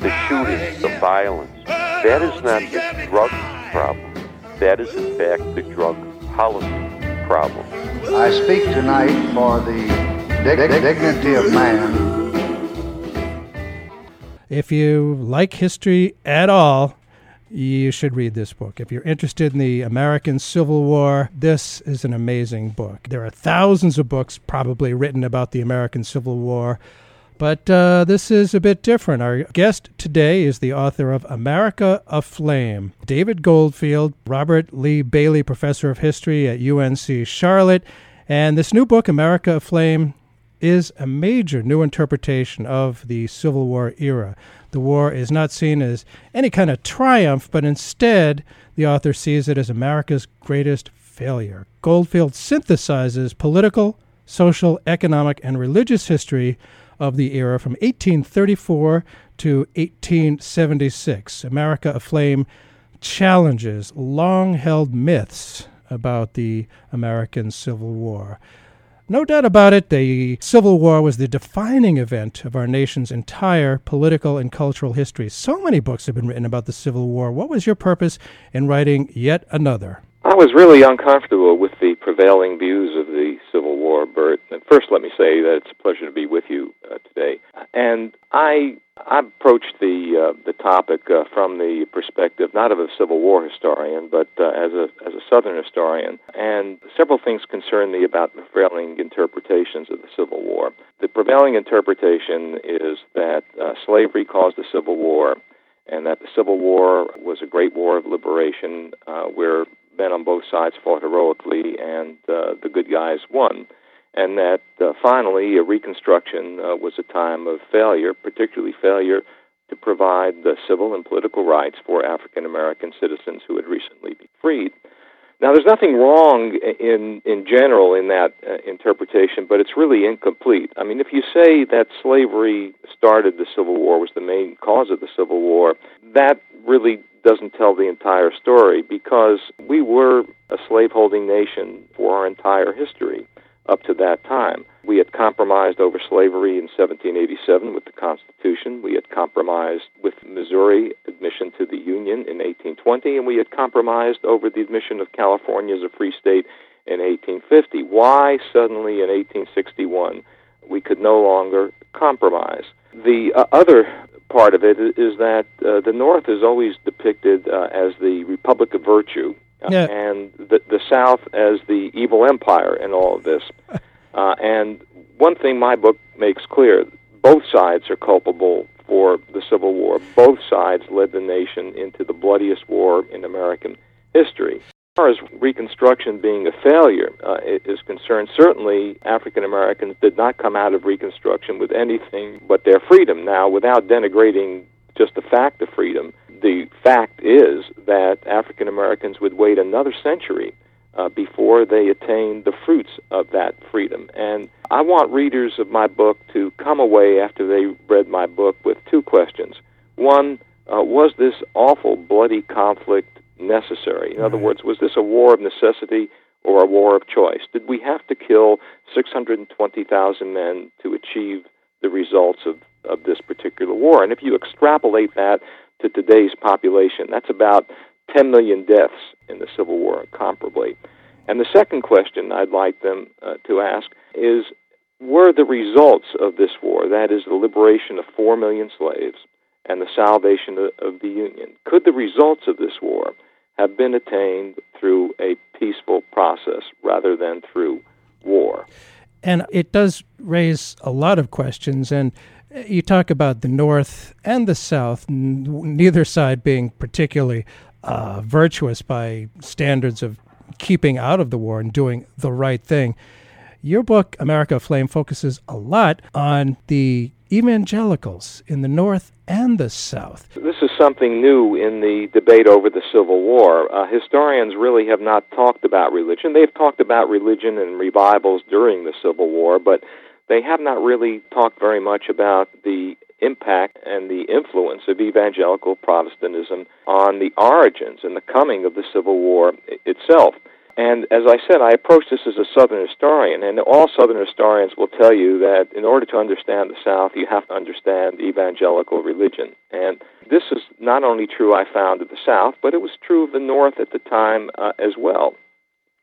The shootings, the violence, that is not the drug problem. That is, in fact, the drug policy problem. I speak tonight for the dig- dignity of man. If you like history at all, you should read this book. If you're interested in the American Civil War, this is an amazing book. There are thousands of books probably written about the American Civil War, but uh, this is a bit different. Our guest today is the author of America Aflame, David Goldfield, Robert Lee Bailey Professor of History at UNC Charlotte. And this new book, America Aflame, is a major new interpretation of the Civil War era. The war is not seen as any kind of triumph, but instead, the author sees it as America's greatest failure. Goldfield synthesizes political, social, economic, and religious history of the era from 1834 to 1876. America Aflame challenges long held myths about the American Civil War. No doubt about it, the Civil War was the defining event of our nation's entire political and cultural history. So many books have been written about the Civil War. What was your purpose in writing yet another? I was really uncomfortable with prevailing views of the Civil War, Burt. And first, let me say that it's a pleasure to be with you uh, today. And I I approached the uh, the topic uh, from the perspective not of a Civil War historian, but uh, as a as a Southern historian. And several things concern me about the prevailing interpretations of the Civil War. The prevailing interpretation is that uh, slavery caused the Civil War, and that the Civil War was a great war of liberation uh, where men on both sides fought heroically, and uh, the good guys won. And that uh, finally, Reconstruction uh, was a time of failure, particularly failure to provide the civil and political rights for African American citizens who had recently been freed. Now, there's nothing wrong in in general in that uh, interpretation, but it's really incomplete. I mean, if you say that slavery started the Civil War, was the main cause of the Civil War, that really doesn't tell the entire story because we were a slaveholding nation for our entire history up to that time. We had compromised over slavery in 1787 with the Constitution. We had compromised with Missouri admission to the Union in 1820, and we had compromised over the admission of California as a free state in 1850. Why suddenly in 1861 we could no longer compromise? The uh, other part of it is that uh, the North is always depicted uh, as the Republic of Virtue, uh, yeah. and the, the South as the evil empire in all of this. Uh, and one thing my book makes clear both sides are culpable for the Civil War. Both sides led the nation into the bloodiest war in American history far as Reconstruction being a failure uh, is concerned, certainly African Americans did not come out of Reconstruction with anything but their freedom. Now, without denigrating just the fact of freedom, the fact is that African Americans would wait another century uh, before they attained the fruits of that freedom. And I want readers of my book to come away after they read my book with two questions. One, uh, was this awful, bloody conflict necessary? In other words, was this a war of necessity or a war of choice? Did we have to kill 620,000 men to achieve the results of, of this particular war? And if you extrapolate that to today's population, that's about 10 million deaths in the Civil War, comparably. And the second question I'd like them uh, to ask is were the results of this war, that is, the liberation of 4 million slaves and the salvation of, of the Union, could the results of this war have been attained through a peaceful process rather than through war. And it does raise a lot of questions. And you talk about the North and the South, n- neither side being particularly uh, virtuous by standards of keeping out of the war and doing the right thing. Your book, America Aflame, focuses a lot on the evangelicals in the North and the South. This is something new in the debate over the Civil War. Uh, historians really have not talked about religion. They've talked about religion and revivals during the Civil War, but they have not really talked very much about the impact and the influence of evangelical Protestantism on the origins and the coming of the Civil War itself. And as I said, I approach this as a Southern historian, and all Southern historians will tell you that in order to understand the South, you have to understand evangelical religion. And this is not only true, I found, of the South, but it was true of the North at the time uh, as well.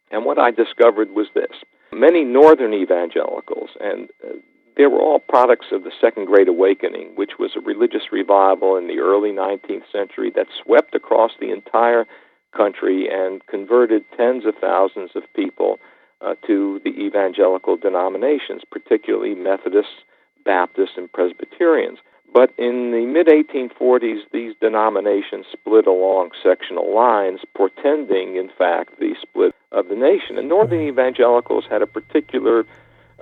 And what I discovered was this many Northern evangelicals, and uh, they were all products of the Second Great Awakening, which was a religious revival in the early 19th century that swept across the entire country and converted tens of thousands of people uh, to the evangelical denominations, particularly Methodists, Baptists, and Presbyterians. But in the mid 1840s, these denominations split along sectional lines, portending, in fact, the split of the nation. And Northern evangelicals had a particular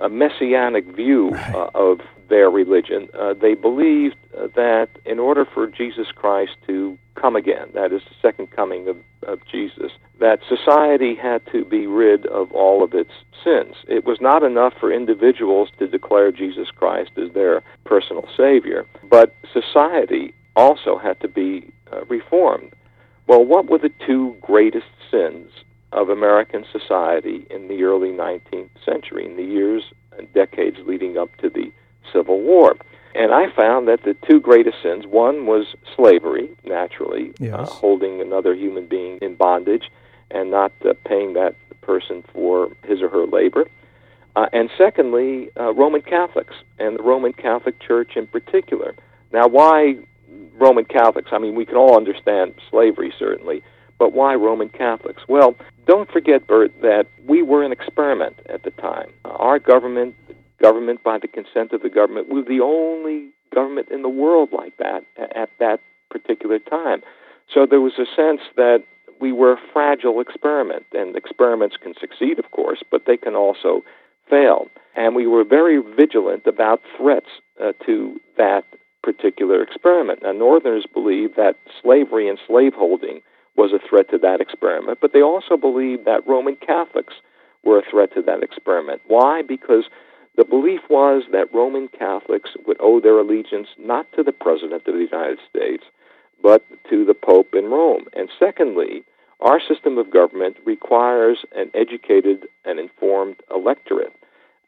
uh, messianic view uh, of their religion. Uh, they believed uh, that in order for Jesus Christ to come again, that is the second coming of, of Jesus, that society had to be rid of all of its sins. It was not enough for individuals to declare Jesus Christ as their personal Savior, but society also had to be uh, reformed. Well, what were the two greatest sins of American society in the early 19th century, in the years and decades leading up to the Civil War. And I found that the two greatest sins one was slavery, naturally, yes. uh, holding another human being in bondage and not uh, paying that person for his or her labor. Uh, and secondly, uh, Roman Catholics, and the Roman Catholic Church in particular. Now, why Roman Catholics? I mean, we can all understand slavery, certainly, but why Roman Catholics? Well, don't forget, Burt, that we were an experiment at the time. Our government government by the consent of the government. was the only government in the world like that at that particular time. So there was a sense that we were a fragile experiment, and experiments can succeed, of course, but they can also fail. And we were very vigilant about threats uh, to that particular experiment. Now, Northerners believed that slavery and slaveholding was a threat to that experiment, but they also believed that Roman Catholics were a threat to that experiment. Why? Because the belief was that Roman Catholics would owe their allegiance not to the President of the United States, but to the Pope in Rome. And secondly, our system of government requires an educated and informed electorate.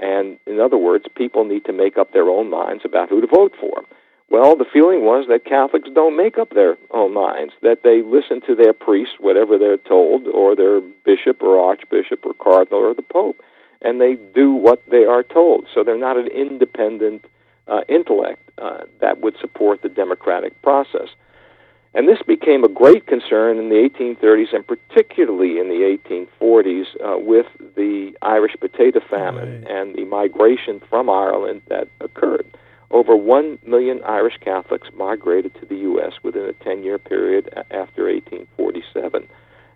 And in other words, people need to make up their own minds about who to vote for. Well, the feeling was that Catholics don't make up their own minds, that they listen to their priest, whatever they're told, or their bishop or archbishop or cardinal or the pope and they do what they are told. So they're not an independent uh, intellect uh, that would support the democratic process. And this became a great concern in the 1830s and particularly in the 1840s uh, with the Irish potato famine right. and the migration from Ireland that occurred. Over 1 million Irish Catholics migrated to the U.S. within a 10 year period after 1847.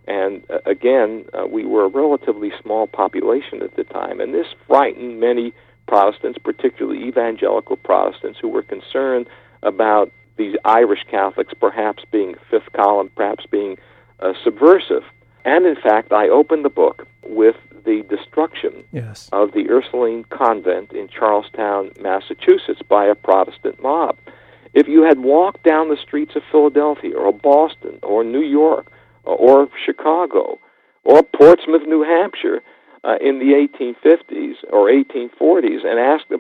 And uh, again, uh, we were a relatively small population at the time, and this frightened many Protestants, particularly evangelical Protestants, who were concerned about these Irish Catholics perhaps being fifth column, perhaps being uh, subversive. And in fact, I opened the book with the destruction yes. of the Ursuline convent in Charlestown, Massachusetts, by a Protestant mob. If you had walked down the streets of Philadelphia or Boston or New York or Chicago or Portsmouth, New Hampshire uh, in the 1850s or 1840s and asked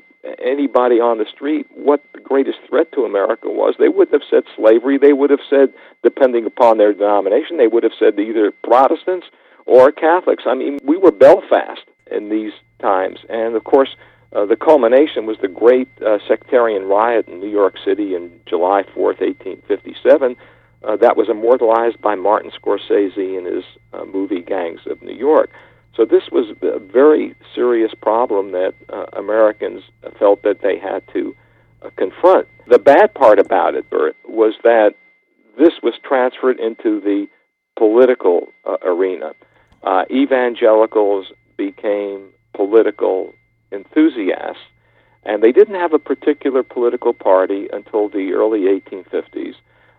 anybody on the street what the greatest threat to America was, they wouldn't have said slavery. They would have said, depending upon their denomination, they would have said either Protestants or Catholics. I mean, we were Belfast in these times. And of course, uh, the culmination was the great uh, sectarian riot in New York City in July 4th, 1857, uh, that was immortalized by Martin Scorsese in his uh, movie Gangs of New York. So this was a very serious problem that uh, Americans felt that they had to uh, confront. The bad part about it, Burt, was that this was transferred into the political uh, arena. Uh, evangelicals became political enthusiasts, and they didn't have a particular political party until the early 1850s,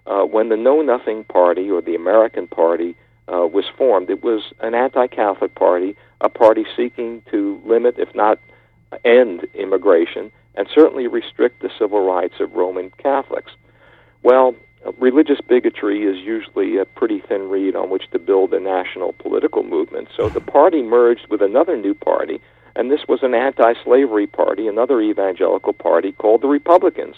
uh, when the Know Nothing Party or the American Party uh, was formed. It was an anti-Catholic party, a party seeking to limit, if not end, immigration, and certainly restrict the civil rights of Roman Catholics. Well, religious bigotry is usually a pretty thin reed on which to build a national political movement. So the party merged with another new party, and this was an anti slavery party, another evangelical party called the Republicans.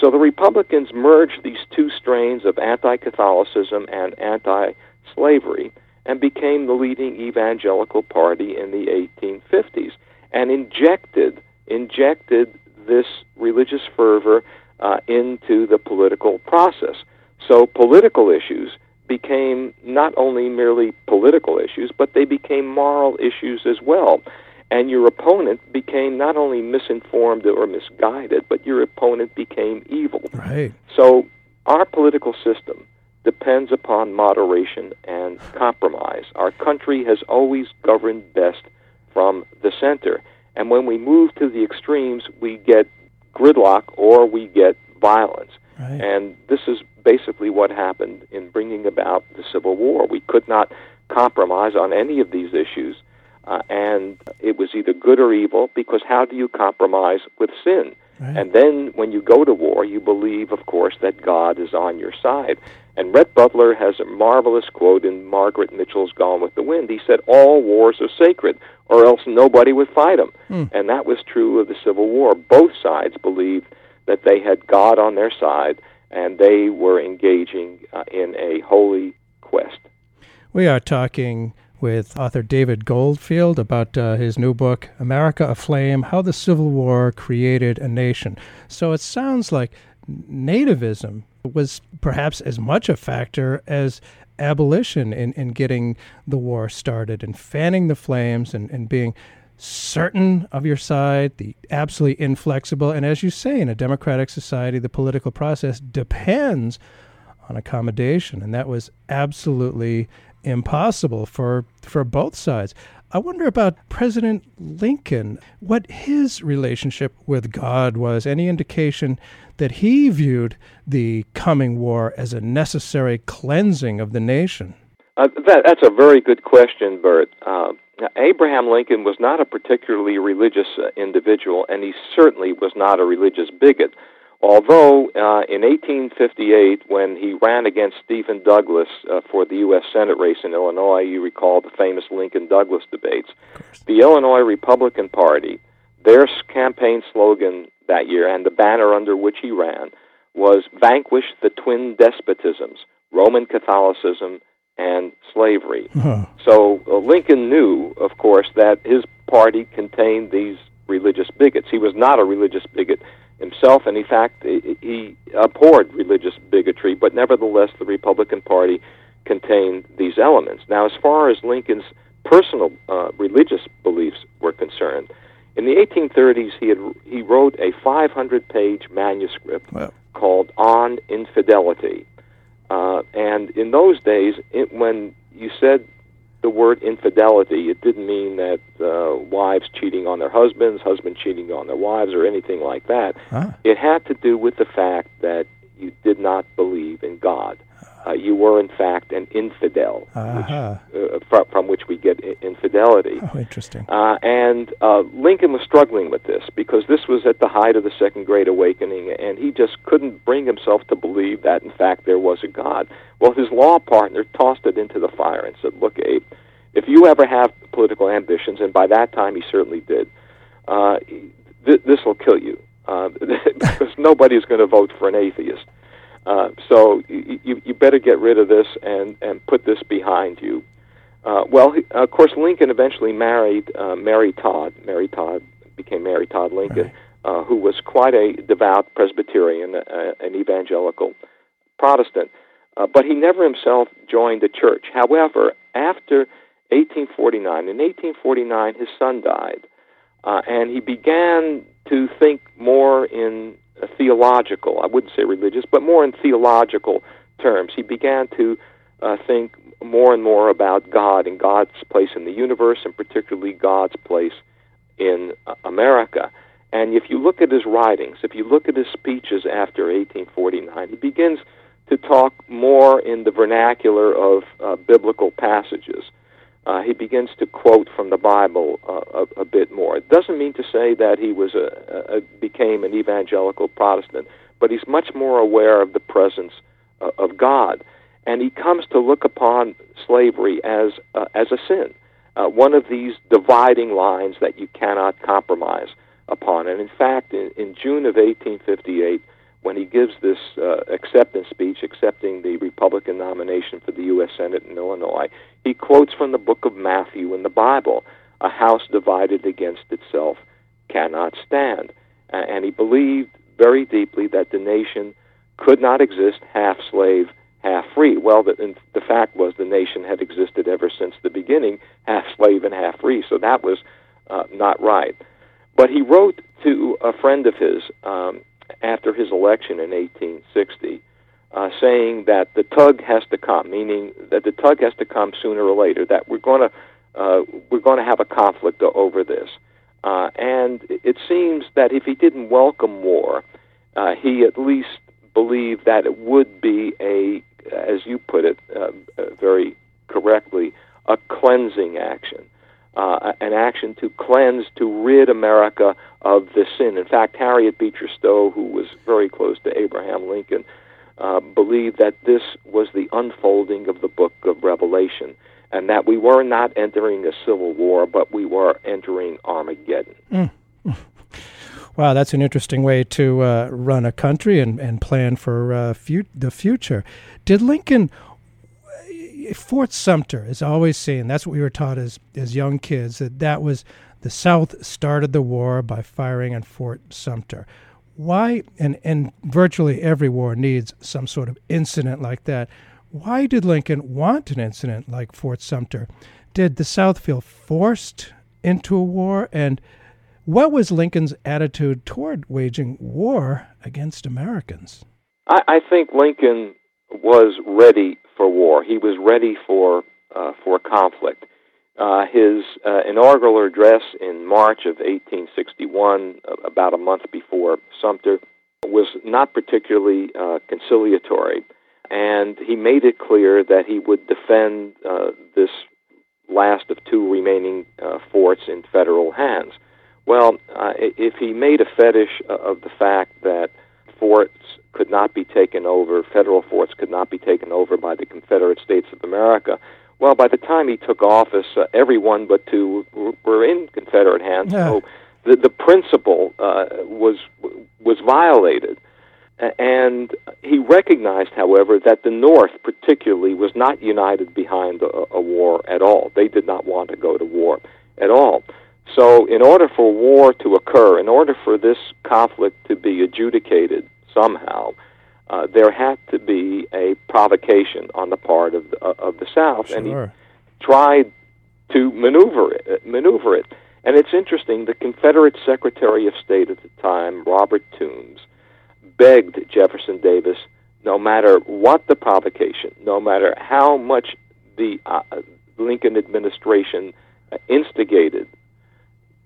So the Republicans merged these two strains of anti Catholicism and anti slavery and became the leading evangelical party in the 1850s and injected injected this religious fervor uh, into the political process. So political issues became not only merely political issues, but they became moral issues as well. And your opponent became not only misinformed or misguided, but your opponent became evil. Right. So our political system depends upon moderation and compromise. Our country has always governed best from the center. And when we move to the extremes, we get gridlock or we get violence. Right. And this is basically what happened in bringing about the Civil War. We could not compromise on any of these issues. Uh, and it was either good or evil because how do you compromise with sin? Right. And then when you go to war, you believe, of course, that God is on your side. And Rhett Butler has a marvelous quote in Margaret Mitchell's Gone with the Wind. He said, All wars are sacred, or else nobody would fight them. Hmm. And that was true of the Civil War. Both sides believed that they had God on their side, and they were engaging uh, in a holy quest. We are talking with author David Goldfield about uh, his new book, America Aflame How the Civil War Created a Nation. So it sounds like nativism was perhaps as much a factor as abolition in, in getting the war started and fanning the flames and, and being certain of your side, the absolutely inflexible. And as you say, in a democratic society, the political process depends on accommodation. And that was absolutely impossible for, for both sides. I wonder about President Lincoln, what his relationship with God was, any indication that he viewed the coming war as a necessary cleansing of the nation? Uh, that, that's a very good question, Burt. Uh, Abraham Lincoln was not a particularly religious uh, individual, and he certainly was not a religious bigot. Although uh, in 1858, when he ran against Stephen Douglas uh, for the U.S. Senate race in Illinois, you recall the famous Lincoln Douglas debates, the Illinois Republican Party, their campaign slogan that year and the banner under which he ran was Vanquish the Twin Despotisms, Roman Catholicism and slavery. Huh. So uh, Lincoln knew, of course, that his party contained these religious bigots. He was not a religious bigot himself, and in fact, he abhorred religious bigotry, but nevertheless, the Republican Party contained these elements. Now, as far as Lincoln's personal uh, religious beliefs were concerned, in the 1830s, he had he wrote a 500-page manuscript Wow. called "On Infidelity," uh, and in those days, it, when you said the word infidelity, it didn't mean that uh, wives cheating on their husbands, husbands cheating on their wives, or anything like that. Ah. It had to do with the fact that you did not believe in God. Uh, you were, in fact, an infidel, Aha. which, uh, from, from which we get i- infidelity. Oh, interesting. Uh, and uh, Lincoln was struggling with this because this was at the height of the Second Great Awakening, and he just couldn't bring himself to believe that, in fact, there was a God. Well, his law partner tossed it into the fire and said, Look, Abe, if you ever have political ambitions, and by that time he certainly did, uh, th- this will kill you uh, because nobody's going to vote for an atheist. Uh, so you, you, you better get rid of this and, and put this behind you. Uh, well, he, of course, Lincoln eventually married uh, Mary Todd. Mary Todd became Mary Todd Lincoln, Right. uh, who was quite a devout Presbyterian, uh, an evangelical Protestant. Uh, but he never himself joined the church. However, after 1849. In 1849, his son died, uh, and he began to think more in theological, I wouldn't say religious, but more in theological terms. He began to uh, think more and more about God and God's place in the universe, and particularly God's place in uh, America. And if you look at his writings, if you look at his speeches after 1849, he begins to talk more in the vernacular of uh, biblical passages. Uh, he begins to quote from the Bible uh, a, a, bit more. It doesn't mean to say that he was a, a, became an evangelical Protestant, but he's much more aware of the presence uh, of God, and he comes to look upon slavery as uh, as a sin, uh, one of these dividing lines that you cannot compromise upon. And in fact, in, in June of 1858 when he gives this uh, acceptance speech, accepting the Republican nomination for the U.S. Senate in Illinois, he quotes from the book of Matthew in the Bible A house divided against itself cannot stand. And he believed very deeply that the nation could not exist half slave, half free. Well, the, the fact was the nation had existed ever since the beginning, half slave and half free, so that was uh, not right. But he wrote to a friend of his, um, after his election in 1860, uh, saying that the tug has to come, meaning that the tug has to come sooner or later. That we're going to uh, we're going to have a conflict over this. Uh, and it seems that if he didn't welcome war, uh, he at least believed that it would be a, as you put it uh, very correctly, a cleansing action uh, an action to cleanse, to rid America of the sin. In fact, Harriet Beecher Stowe, who was very close to Abraham Lincoln, uh, believed that this was the unfolding of the book of Revelation, and that we were not entering a civil war, but we were entering Armageddon. Mm. Wow, that's an interesting way to uh, run a country and, and plan for uh, the future. Did Lincoln Fort Sumter is always seen. That's what we were taught as as young kids. That that was the South started the war by firing on Fort Sumter. Why? And and virtually every war needs some sort of incident like that. Why did Lincoln want an incident like Fort Sumter? Did the South feel forced into a war? And what was Lincoln's attitude toward waging war against Americans? I, I think Lincoln was ready for war. He was ready for uh, for conflict. Uh, his uh, inaugural address in March of 1861, about a month before Sumter, was not particularly uh, conciliatory, and he made it clear that he would defend uh, this last of two remaining uh, forts in federal hands. Well, if he made a fetish of the fact that forts could not be taken over, federal forts could not be taken over by the Confederate States of America. Well, by the time he took office, uh, everyone but two were in Confederate hands. Yeah. So the the principle uh, was was violated, and he recognized, however, that the North, particularly, was not united behind a, a war at all. They did not want to go to war at all. So, in order for war to occur, in order for this conflict to be adjudicated somehow, uh, there had to be a provocation on the part of the, uh, of the South, sure. and he tried to maneuver it. Maneuver it, and it's interesting. The Confederate Secretary of State at the time, Robert Toombs, begged Jefferson Davis, no matter what the provocation, no matter how much the uh, Lincoln administration instigated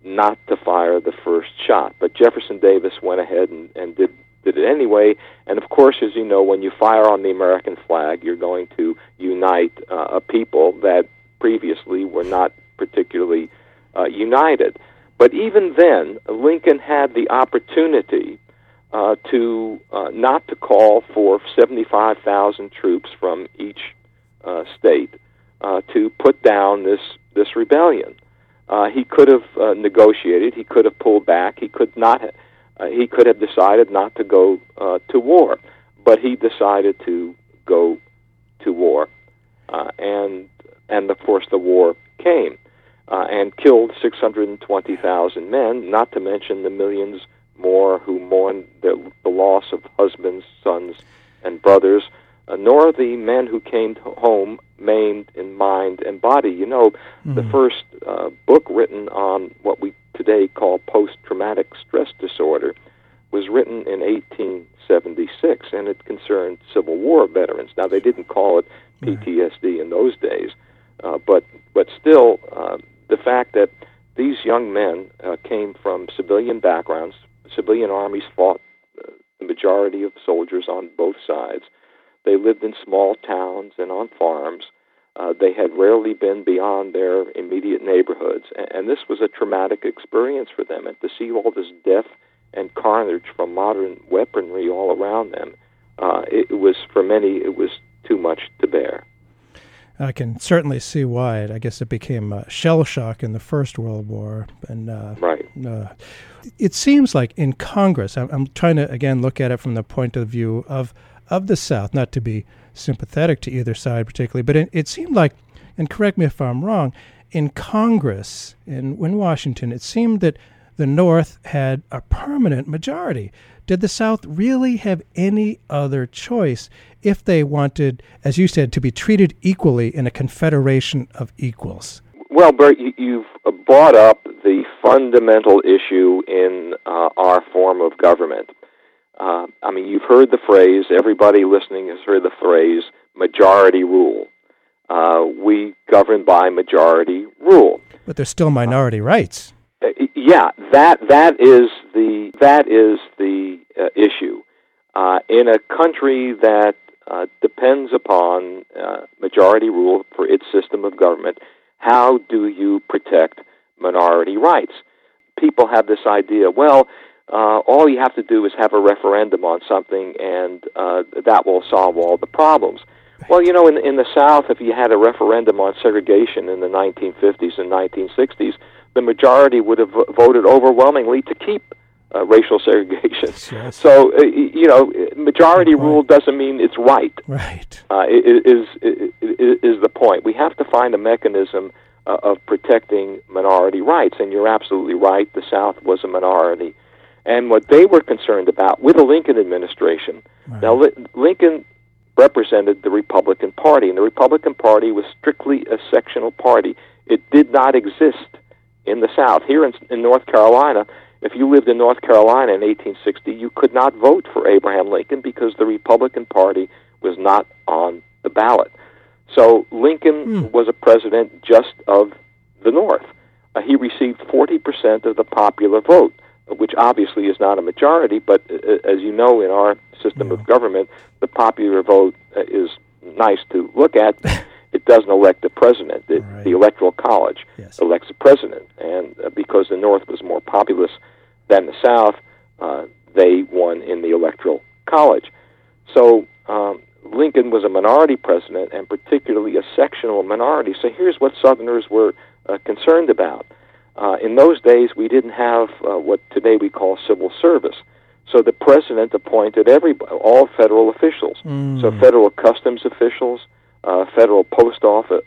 not to fire the first shot. But Jefferson Davis went ahead and, and did did it anyway. And of course, as you know, when you fire on the American flag, you're going to unite uh, a people that previously were not particularly uh, united. But even then, Lincoln had the opportunity uh, to uh, not to call for 75,000 troops from each uh, state uh, to put down this this rebellion. Uh, he could have uh, negotiated. He could have pulled back. He could not. Uh, he could have decided not to go uh, to war, but he decided to go to war, uh, and and of course the war came uh, and killed 620,000 men. Not to mention the millions more who mourned the, the loss of husbands, sons, and brothers. Uh, nor the men who came home maimed in mind and body. You know, mm-hmm. the first uh, book written on what we today call post traumatic stress disorder was written in 1876, and it concerned Civil War veterans. Now, they didn't call it PTSD in those days, uh, but but still, uh, the fact that these young men uh, came from civilian backgrounds, civilian armies fought uh, the majority of soldiers on both sides. They lived in small towns and on farms. Uh, they had rarely been beyond their immediate neighborhoods, and, and this was a traumatic experience for them. And to see all this death and carnage from modern weaponry all around them, uh, it, was for many it was too much to bear. I can certainly see why. I guess it became uh, shell shock in the First World War, and uh, right. Uh, it seems like in Congress, I'm, I'm, trying to again look at it from the point of view of of the South, not to be sympathetic to either side particularly, but it, it seemed like, and correct me if I'm wrong, in Congress in, in Washington, it seemed that the North had a permanent majority. Did the South really have any other choice if they wanted, as you said, to be treated equally in a confederation of equals? Well, Burt, you've brought up the fundamental issue in uh, our form of government. Uh, I mean, you've heard the phrase, everybody listening has heard the phrase, majority rule. Uh, we govern by majority rule. But there's still minority rights. Uh, yeah, that that is the that is the uh, issue. Uh, in a country that uh, depends upon uh, majority rule for its system of government, how do you protect minority rights? People have this idea. Well, uh, all you have to do is have a referendum on something, and that will solve all the problems. Well, you know, in in the South, if you had a referendum on segregation in the 1950s and 1960s the majority would have voted overwhelmingly to keep uh, racial segregation. Yes. So, uh, you know, majority rule doesn't mean it's right. Right. Uh, is, is, is the point. We have to find a mechanism uh, of protecting minority rights. And you're absolutely right. The South was a minority. And what they were concerned about with the Lincoln administration, right. now, Li- Lincoln represented the Republican Party, and the Republican Party was strictly a sectional party. It did not exist in the South. Here in, in North Carolina, if you lived in North Carolina in 1860, you could not vote for Abraham Lincoln because the Republican Party was not on the ballot. So Lincoln hmm. was a president just of the North. Uh, he received 40% of the popular vote, which obviously is not a majority, but uh, as you know, in our system of government, the popular vote uh, is nice to look at. it doesn't elect the president. The, right. the Electoral College yes. elects the president, and uh, because the North was more populous than the South, uh, they won in the Electoral College. So um, Lincoln was a minority president, and particularly a sectional minority. So here's what Southerners were uh, concerned about. Uh, in those days, we didn't have uh, what today we call civil service. So the president appointed every all federal officials. Mm. So federal customs officials, uh, federal post office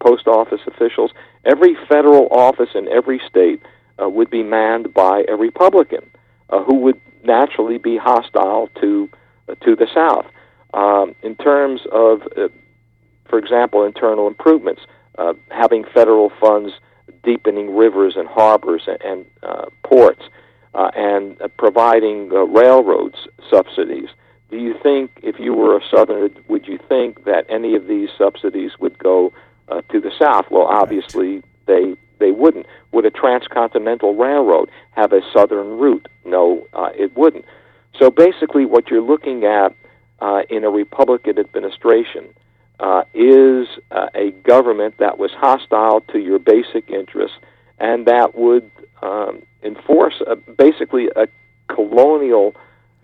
post office officials. Every federal office in every state uh, would be manned by a Republican, uh, who would naturally be hostile to uh, to the South. Um, in terms of, uh, for example, internal improvements, uh, having federal funds deepening rivers and harbors and, and uh, ports, uh, and uh, providing uh, railroads subsidies do you think, if you were a Southerner, would you think that any of these subsidies would go uh, to the South? Well, obviously they they wouldn't. Would a transcontinental railroad have a southern route? No, uh, it wouldn't. So basically, what you're looking at uh, in a Republican administration uh, is uh, a government that was hostile to your basic interests and that would um, enforce a, basically a colonial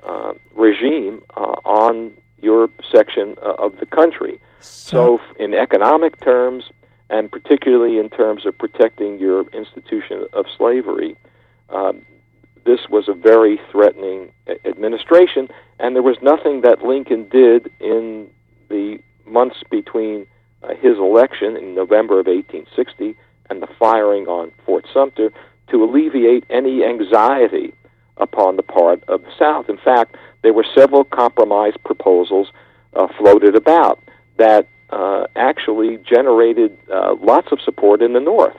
uh, regime uh, on your section uh, of the country. So, in economic terms, and particularly in terms of protecting your institution of slavery, um, this was a very threatening administration, and there was nothing that Lincoln did in the months between uh, his election in November of 1860 and the firing on Fort Sumter to alleviate any anxiety upon the part of the South. In fact, there were several compromise proposals uh, floated about that uh, actually generated uh, lots of support in the North.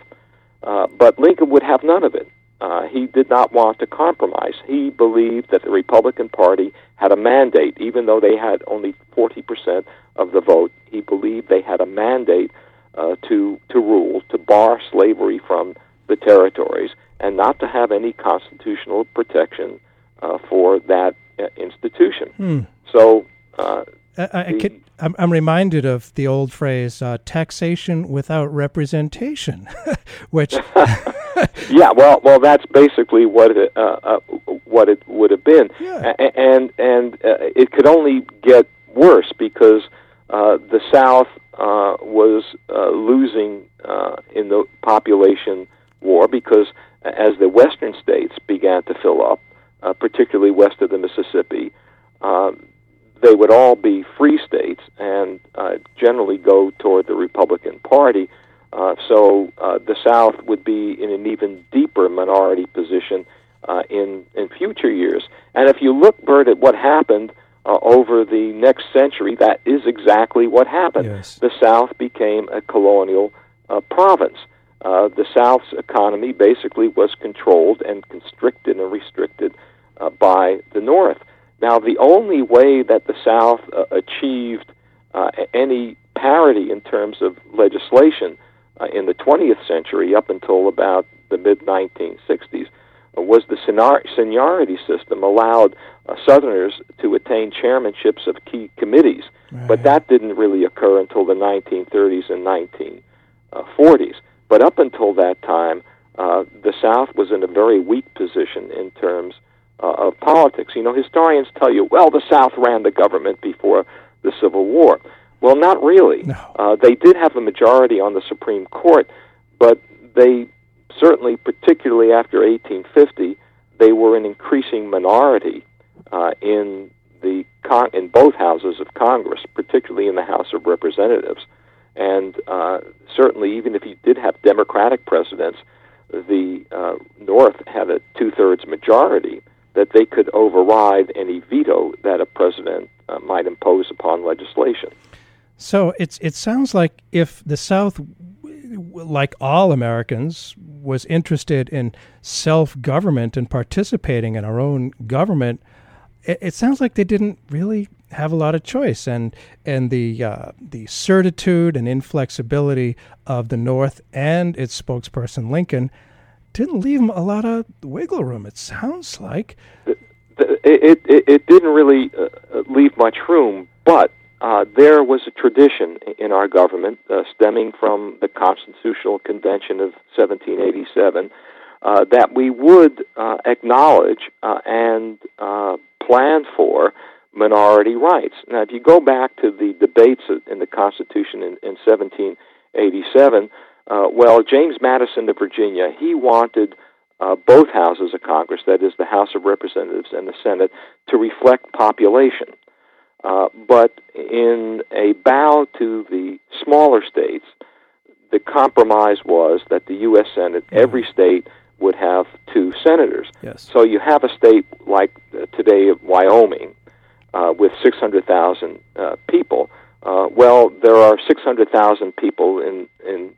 Uh, but Lincoln would have none of it. Uh, he did not want to compromise. He believed that the Republican Party had a mandate, even though they had only 40% of the vote. He believed they had a mandate uh, to to rule, to bar slavery from the territories, and not to have any constitutional protection uh, for that uh, institution. Hmm. So. Uh, I, I can, I'm, I'm reminded of the old phrase uh, "taxation without representation," which. yeah, well, well, that's basically what it, uh, uh, what it would have been, yeah. And and uh, it could only get worse because uh, the South uh, was uh, losing uh, in the population war because as the western states began to fill up, uh, particularly west of the Mississippi, uh, they would all be free states and uh, generally go toward the Republican Party. Uh, so uh, the South would be in an even deeper minority position uh, in in future years. And if you look, Burt, at what happened uh, over the next century, that is exactly what happened. Yes. The South became a colonial uh, province. Uh, the South's economy basically was controlled and constricted and restricted uh, by the North. Now, the only way that the South uh, achieved uh, any parity in terms of legislation uh, in the 20th century up until about the mid 1960s uh, was the seniority system allowed uh, Southerners to attain chairmanships of key committees. Right. But that didn't really occur until the 1930s and 1940s. But up until that time, uh, the South was in a very weak position in terms uh, of politics. You know, historians tell you, well, the South ran the government before the Civil War. Well, not really. No. Uh, they did have a majority on the Supreme Court, but they certainly, particularly after 1850, they were an increasing minority uh, in the con- in both houses of Congress, particularly in the House of Representatives. And uh, certainly, even if you did have Democratic presidents, the uh, North had a two-thirds majority that they could override any veto that a president uh, might impose upon legislation. So it's it sounds like if the South, like all Americans, was interested in self government and participating in our own government, it, it, sounds like they didn't really have a lot of choice, and and the uh, the certitude and inflexibility of the North and its spokesperson Lincoln didn't leave them a lot of wiggle room. It sounds like it it, it, it didn't really uh, leave much room, but uh, there was a tradition in our government uh, stemming from the Constitutional Convention of 1787 uh, that we would uh, acknowledge uh, and plan for minority rights. Now, if you go back to the debates in the Constitution in, in 1787, well, James Madison of Virginia, he wanted both houses of Congress, that is, the House of Representatives and the Senate, to reflect population. Uh, but in a bow to the smaller states, the compromise was that the U.S. Senate, every state would have two senators. Yes. So you have a state like uh, today Wyoming uh, with 600,000 uh, people. Uh, well, there are 600,000 people in, in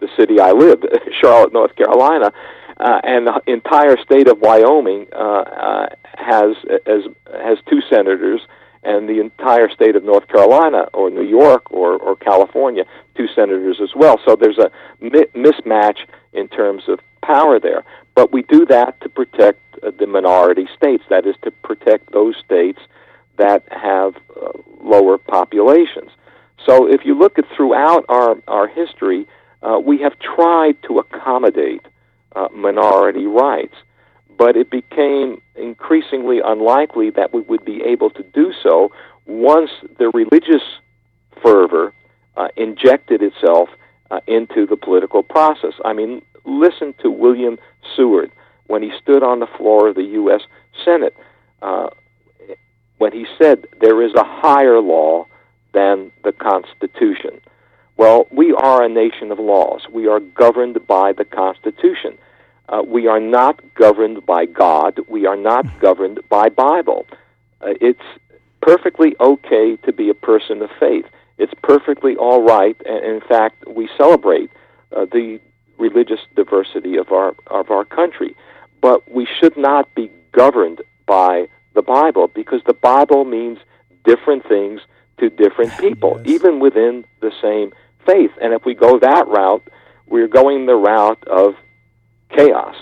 the city I live, Charlotte, North Carolina, uh, and the entire state of Wyoming uh, uh, has as has two senators, and the entire state of North Carolina or New York or, or California, two senators as well. So there's a mi- mismatch in terms of power there. But we do that to protect uh, the minority states. That is to protect those states that have uh, lower populations. So if you look at throughout our, our history, uh, we have tried to accommodate uh, minority rights, but it became increasingly unlikely that we would be able to do so once the religious fervor uh, injected itself uh, into the political process. I mean, listen to William Seward when he stood on the floor of the U.S. Senate uh, when he said there is a higher law than the Constitution. Well, we are a nation of laws. We are governed by the Constitution. Uh, we are not governed by God. We are not governed by Bible. Uh, it's perfectly okay to be a person of faith. It's perfectly all right, and in fact, we celebrate uh, the religious diversity of our of our country. But we should not be governed by the Bible because the Bible means different things to different people, yes. even within the same faith. And if we go that route, we're going the route of chaos.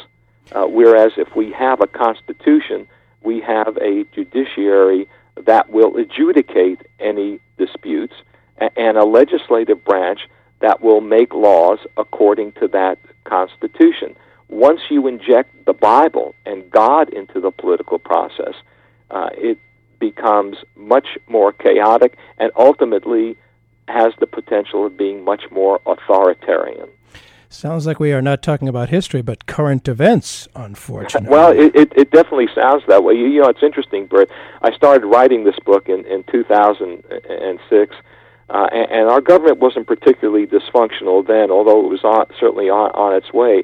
Uh, whereas if we have a constitution, we have a judiciary that will adjudicate any disputes and a legislative branch that will make laws according to that constitution. Once you inject the Bible and God into the political process, uh, it becomes much more chaotic and ultimately has the potential of being much more authoritarian. Sounds like we are not talking about history, but current events, unfortunately. Well, it, it, it definitely sounds that way. You, you know, it's interesting, Burt. I started writing this book in, in 2006, uh, and, and our government wasn't particularly dysfunctional then, although it was on, certainly on, on its way.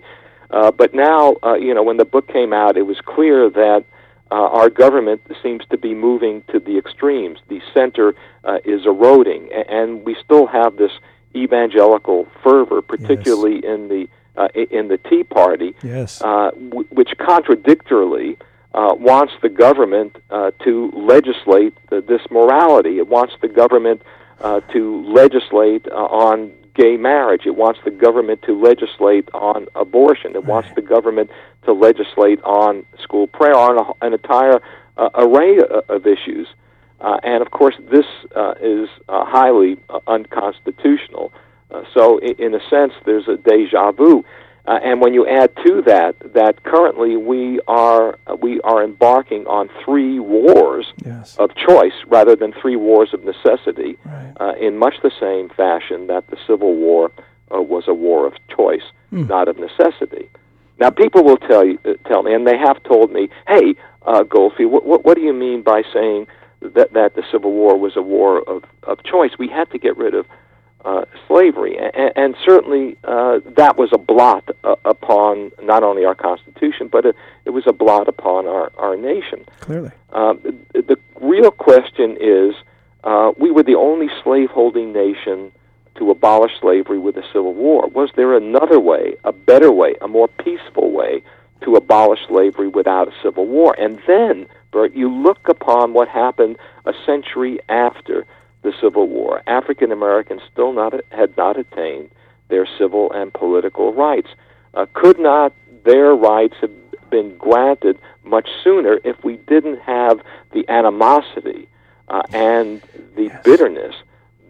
Uh, but now, uh, you know, when the book came out, it was clear that uh, our government seems to be moving to the extremes. The center uh, is eroding, and we still have this evangelical fervor, particularly yes. in the uh, in the Tea Party, yes. uh, w- which contradictorily uh, wants the government uh, to legislate the, this morality. It wants the government uh, to legislate uh, on gay marriage. It wants the government to legislate on abortion. It right. wants the government to legislate on school prayer, on a, an entire uh, array of, of issues. Uh, and of course, this uh, is uh, highly uh, unconstitutional. Uh, so, in, in, a sense, there's a deja vu. Uh, and when you add to that that currently we are we are embarking on three wars yes. of choice rather than three wars of necessity, right. in much the same fashion that the Civil War was a war of choice, mm. not of necessity. Now, people will tell you, tell me, and they have told me, "Hey, what, what, what do you mean by saying?" That that the Civil War was a war of of choice. We had to get rid of uh, slavery, and, and certainly uh, that was a blot uh, upon not only our Constitution, but it, it was a blot upon our our nation. Clearly, um, the, the real question is: uh, we were the only slaveholding nation to abolish slavery with the Civil War. Was there another way, a better way, a more peaceful way to abolish slavery without a civil war? And then Burt, you look upon what happened a century after the Civil War. African Americans still not had not attained their civil and political rights. Uh, could not their rights have been granted much sooner if we didn't have the animosity uh, and the yes. bitterness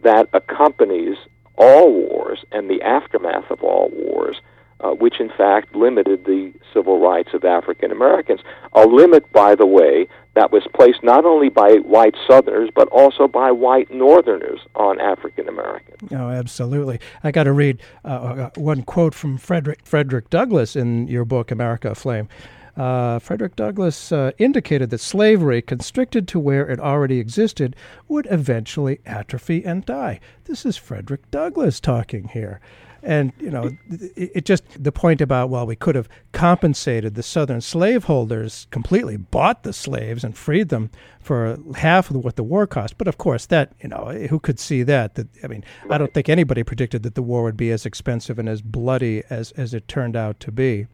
that accompanies all wars and the aftermath of all wars uh, which in fact limited the civil rights of African Americans. A limit, by the way, that was placed not only by white Southerners but also by white Northerners on African Americans. Oh, absolutely. I got to read uh, uh, one quote from Frederick Frederick Douglass in your book America Aflame. Uh, Frederick Douglass uh, indicated that slavery, constricted to where it already existed, would eventually atrophy and die. This is Frederick Douglass talking here. And, you know, it, it, just, the point about, well, we could have compensated the Southern slaveholders completely, bought the slaves and freed them for half of what the war cost. But of course, that, you know, who could see that? that I mean. I don't think anybody predicted that the war would be as expensive and as bloody as, as it turned out to be.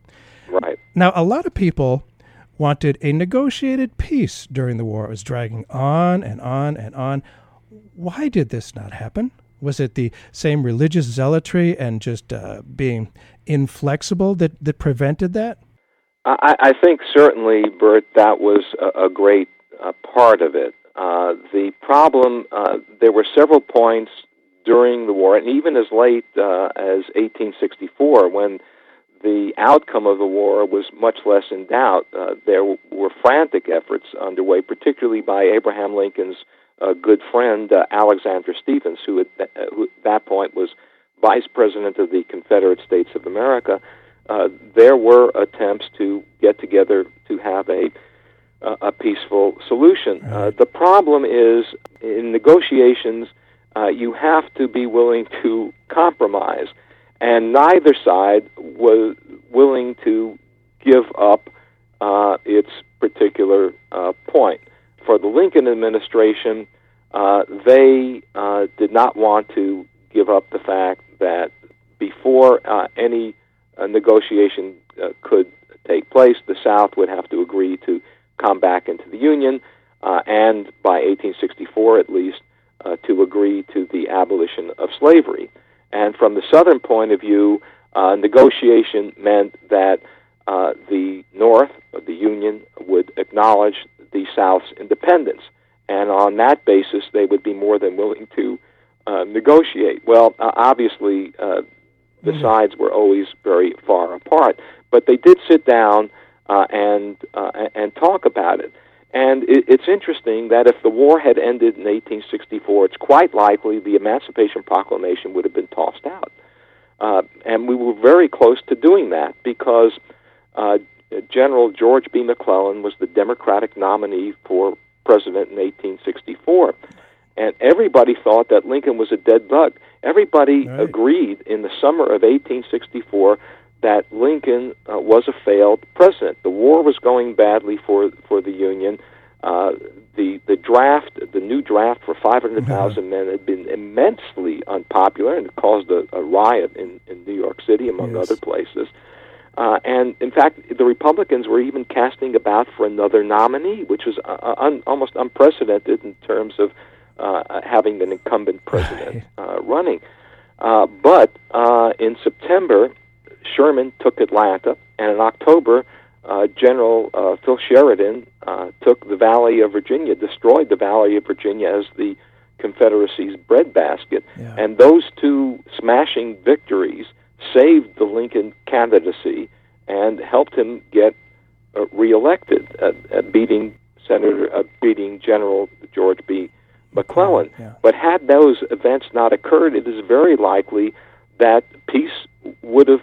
Right. Now, a lot of people wanted a negotiated peace during the war. It was dragging on and on and on. Why did this not happen? Was it the same religious zealotry and just uh, being inflexible that, that prevented that? I, I think certainly, Burt, that was a, a great uh, part of it. Uh, the problem, uh, there were several points during the war, and even as late uh, as 1864, when the outcome of the war was much less in doubt. Uh, there were frantic efforts underway, particularly by Abraham Lincoln's a good friend, uh, Alexander Stephens, who at, th- uh, who at that point was vice president of the Confederate States of America, uh, there were attempts to get together to have a uh, a peaceful solution. Uh, the problem is in negotiations, uh, you have to be willing to compromise, and neither side was willing to give up uh, its particular uh, point for the Lincoln administration, uh, they uh, did not want to give up the fact that before uh, any uh, negotiation uh, could take place, the South would have to agree to come back into the Union, uh, and by 1864 at least, to agree to the abolition of slavery. And from the Southern point of view, negotiation meant that uh, the North, the Union, would acknowledge the South's independence. And on that basis, they would be more than willing to uh, negotiate. Well, uh, obviously, uh, the Mm-hmm. sides were always very far apart, but they did sit down uh, and uh, and talk about it. And it, it's interesting that if the war had ended in 1864, it's quite likely the Emancipation Proclamation would have been tossed out. Uh, and we were very close to doing that because uh, General George B. McClellan was the Democratic nominee for president in 1864. And everybody thought that Lincoln was a dead bug. Everybody Right. agreed in the summer of 1864 that Lincoln uh, was a failed president. The war was going badly for for the Union. Uh, the the draft, the new draft for 500,000 men had been immensely unpopular and it caused a, a riot in, in New York City, among Yes. other places. Uh, and in fact, the Republicans were even casting about for another nominee, which was uh, un, almost unprecedented in terms of uh, having an incumbent president uh, running. Uh, but uh, in September, Sherman took Atlanta, and in October, uh, General uh, Phil Sheridan uh, took the Valley of Virginia, destroyed the Valley of Virginia as the Confederacy's breadbasket. Yeah. And those two smashing victories saved the Lincoln candidacy and helped him get uh, reelected, uh, uh, beating Senator, uh, beating General George B. McClellan. Yeah. But had those events not occurred, it is very likely that peace would have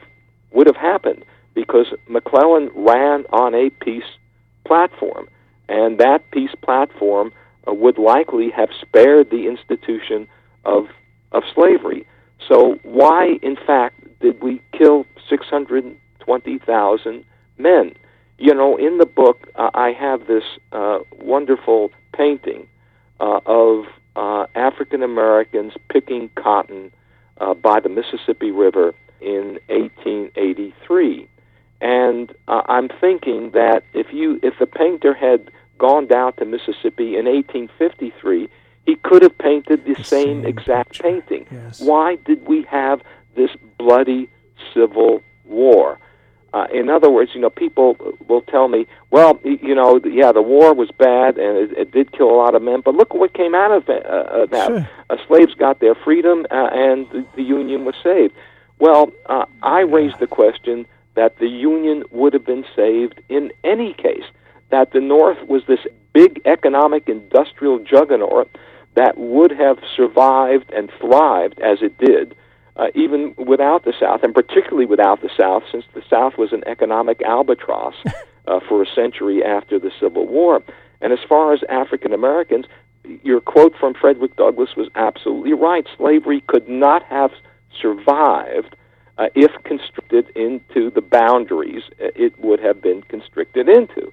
would have happened because McClellan ran on a peace platform, and that peace platform uh, would likely have spared the institution of of slavery. So why, in fact, did we kill 620,000 men? You know, in the book, uh, I have this uh, wonderful painting uh, of uh, African Americans picking cotton uh, by the Mississippi River in 1883. And uh, I'm thinking that if you, if the painter had gone down to Mississippi in 1853, he could have painted the, same, same exact picture. painting. Yes. Why did we have this bloody civil war? Uh, in other words, you know, people will tell me, well, you know, yeah, the war was bad and it, it did kill a lot of men, but look what came out of it, uh, uh, that. Sure. Uh, slaves got their freedom uh, and the, the Union was saved. Well, uh, I raised the question that the Union would have been saved in any case, that the North was this big economic industrial juggernaut that would have survived and thrived as it did uh, even without the South, and particularly without the South, since the South was an economic albatross uh, for a century after the Civil War. And as far as African Americans, your quote from Frederick Douglass was absolutely right. Slavery could not have survived uh, if constricted into the boundaries it would have been constricted into.